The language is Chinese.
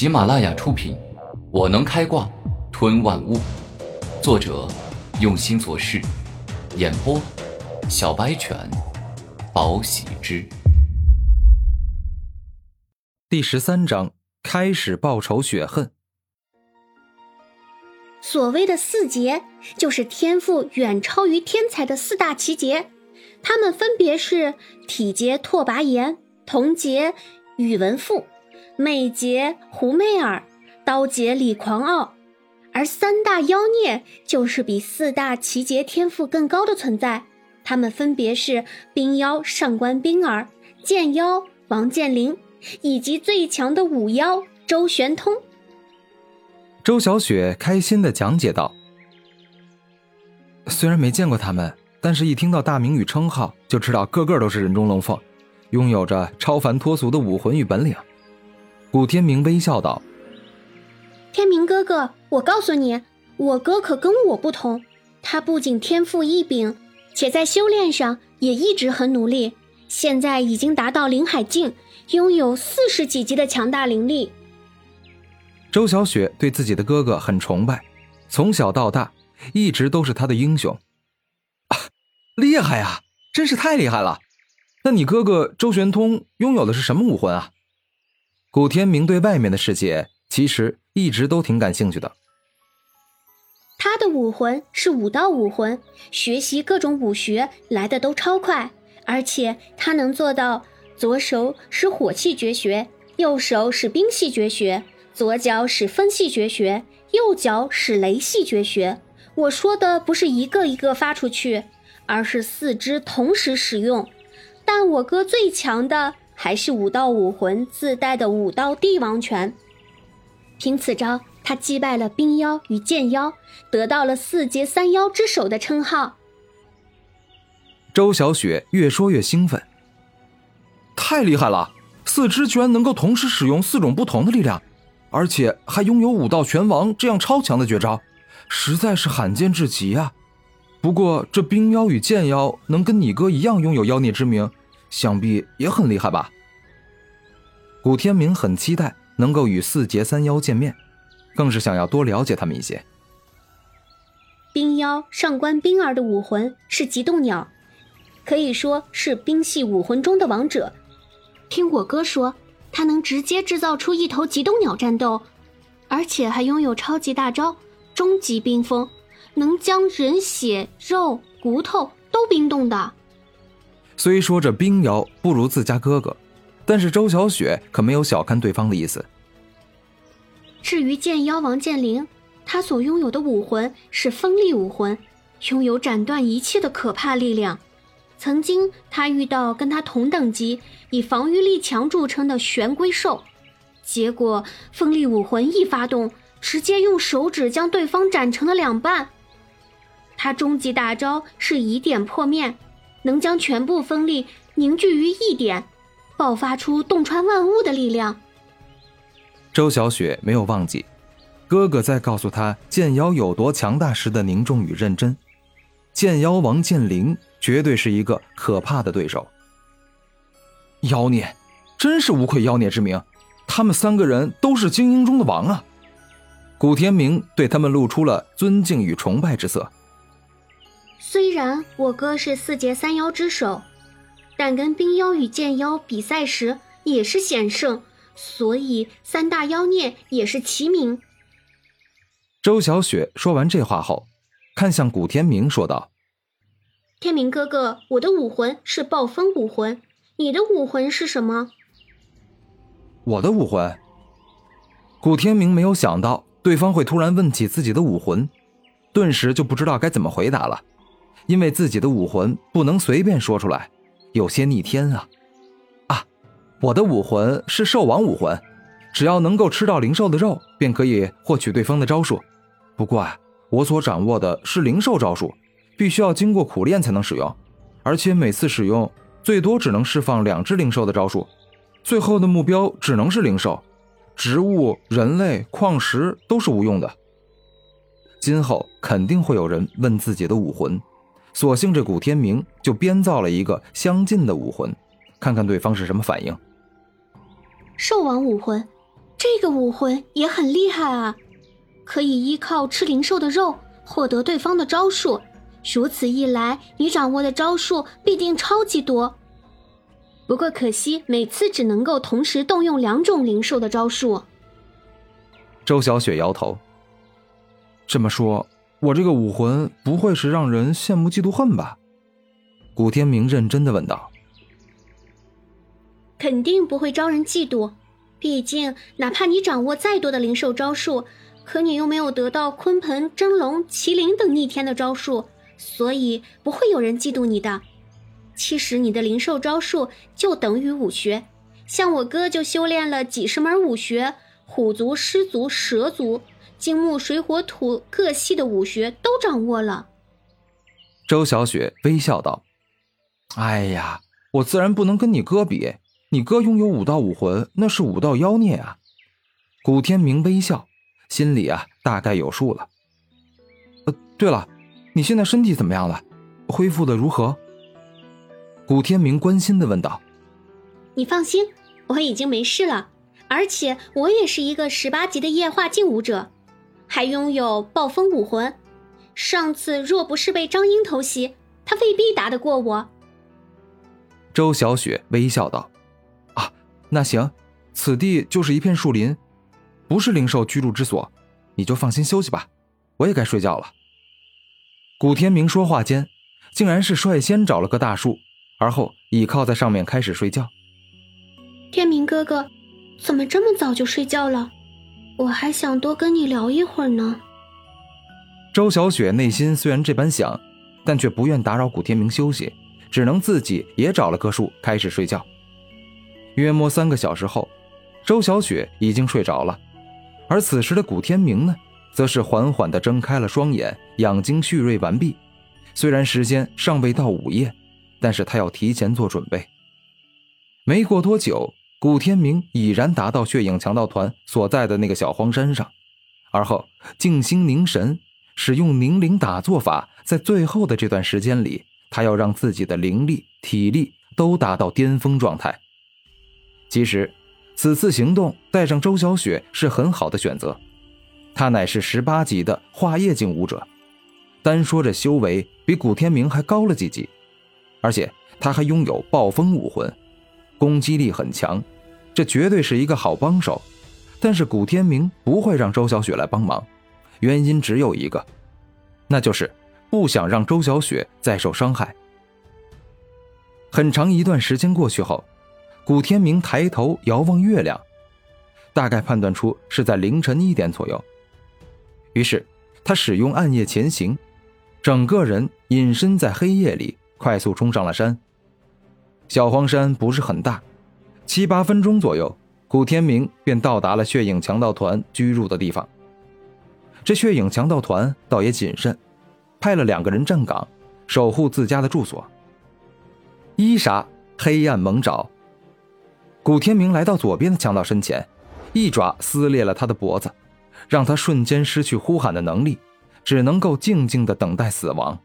喜马拉雅出品，《我能开挂吞万物》，作者用心做事，演播小白犬，宝喜之。第十三章开始报仇雪恨。所谓的四杰，就是天赋远超于天才的四大奇杰，他们分别是体杰拓跋炎、铜杰宇文复、美杰胡媚儿、刀杰李狂傲。而三大妖孽就是比四大奇杰天赋更高的存在，他们分别是冰妖上官冰儿、剑妖王剑灵，以及最强的武妖周玄通。周小雪开心的讲解道：“虽然没见过他们，但是一听到大名与称号，就知道个个都是人中龙凤，拥有着超凡脱俗的武魂与本领。”古天明微笑道：“天明哥哥，我告诉你，我哥可跟我不同，他不仅天赋异禀，且在修炼上也一直很努力，现在已经达到灵海境，拥有四十几级的强大灵力。”周小雪对自己的哥哥很崇拜，从小到大一直都是他的英雄。啊，厉害呀，真是太厉害了！那你哥哥周玄通拥有的是什么武魂啊？古天明对外面的世界其实一直都挺感兴趣的。他的武魂是武道武魂，学习各种武学来的都超快，而且他能做到左手使火系绝学，右手使冰系绝学。左脚使风系绝学，右脚使雷系绝学。我说的不是一个一个发出去，而是四肢同时使用。但我哥最强的还是武道武魂自带的武道帝王拳。凭此招，他击败了冰妖与剑妖，得到了四阶三妖之首的称号。周小雪越说越兴奋，太厉害了！四肢居然能够同时使用四种不同的力量。而且还拥有武道拳王这样超强的绝招，实在是罕见至极啊！不过这冰妖与剑妖能跟你哥一样拥有妖孽之名，想必也很厉害吧？古天明很期待能够与四杰三妖见面，更是想要多了解他们一些。冰妖上官冰儿的武魂是极冻鸟，可以说是冰系武魂中的王者。听我哥说。他能直接制造出一头极冻鸟战斗，而且还拥有超级大招“终极冰封”，能将人血肉骨头都冰冻的。虽说这冰妖不如自家哥哥，但是周小雪可没有小看对方的意思。至于剑妖王剑灵，他所拥有的武魂是锋利武魂，拥有斩断一切的可怕力量。曾经，他遇到跟他同等级、以防御力强著称的玄龟兽，结果锋利武魂一发动，直接用手指将对方斩成了两半。他终极大招是以点破面，能将全部锋利凝聚于一点，爆发出洞穿万物的力量。周小雪没有忘记，哥哥在告诉他剑妖有多强大时的凝重与认真。剑妖王剑灵。绝对是一个可怕的对手。妖孽，真是无愧妖孽之名。他们三个人都是精英中的王啊！古天明对他们露出了尊敬与崇拜之色。虽然我哥是四阶三妖之首，但跟冰妖与剑妖比赛时也是险胜，所以三大妖孽也是齐名。周小雪说完这话后，看向古天明说道。天明哥哥，我的武魂是暴风武魂，你的武魂是什么？我的武魂。古天明没有想到对方会突然问起自己的武魂，顿时就不知道该怎么回答了，因为自己的武魂不能随便说出来，有些逆天啊！啊，我的武魂是兽王武魂，只要能够吃到灵兽的肉，便可以获取对方的招数。不过啊，我所掌握的是灵兽招数。必须要经过苦练才能使用，而且每次使用最多只能释放两只灵兽的招数，最后的目标只能是灵兽，植物、人类、矿石都是无用的。今后肯定会有人问自己的武魂，索性这古天明就编造了一个相近的武魂，看看对方是什么反应。兽王武魂，这个武魂也很厉害啊，可以依靠吃灵兽的肉获得对方的招数。如此一来，你掌握的招数必定超级多。不过可惜，每次只能够同时动用两种灵兽的招数。周小雪摇头。这么说，我这个武魂不会是让人羡慕嫉妒恨吧？古天明认真的问道。肯定不会招人嫉妒，毕竟哪怕你掌握再多的灵兽招数，可你又没有得到鲲鹏、真龙、麒麟等逆天的招数。所以不会有人嫉妒你的。其实你的灵兽招数就等于武学，像我哥就修炼了几十门武学，虎族、狮族、蛇族、金木水火土各系的武学都掌握了。周小雪微笑道：“哎呀，我自然不能跟你哥比，你哥拥有武道武魂，那是武道妖孽啊。”古天明微笑，心里啊大概有数了。呃，对了。你现在身体怎么样了？恢复的如何？古天明关心的问道。你放心，我已经没事了，而且我也是一个十八级的液化劲武者，还拥有暴风武魂。上次若不是被张英偷袭，他未必打得过我。周小雪微笑道：“啊，那行，此地就是一片树林，不是灵兽居住之所，你就放心休息吧，我也该睡觉了。”古天明说话间，竟然是率先找了个大树，而后倚靠在上面开始睡觉。天明哥哥，怎么这么早就睡觉了？我还想多跟你聊一会儿呢。周小雪内心虽然这般想，但却不愿打扰古天明休息，只能自己也找了棵树开始睡觉。约摸三个小时后，周小雪已经睡着了，而此时的古天明呢？则是缓缓地睁开了双眼，养精蓄锐完毕。虽然时间尚未到午夜，但是他要提前做准备。没过多久，古天明已然达到血影强盗团所在的那个小荒山上，而后静心凝神，使用凝灵打坐法。在最后的这段时间里，他要让自己的灵力、体力都达到巅峰状态。其实，此次行动带上周小雪是很好的选择。她乃是十八级的化液境武者，单说这修为比古天明还高了几级，而且他还拥有暴风武魂，攻击力很强，这绝对是一个好帮手。但是古天明不会让周小雪来帮忙，原因只有一个，那就是不想让周小雪再受伤害。很长一段时间过去后，古天明抬头遥望月亮，大概判断出是在凌晨一点左右。于是，他使用暗夜前行，整个人隐身在黑夜里，快速冲上了山。小荒山不是很大，七八分钟左右，古天明便到达了血影强盗团居住的地方。这血影强盗团倒也谨慎，派了两个人站岗，守护自家的住所。伊莎，黑暗猛爪。古天明来到左边的强盗身前，一爪撕裂了他的脖子。让他瞬间失去呼喊的能力，只能够静静的等待死亡。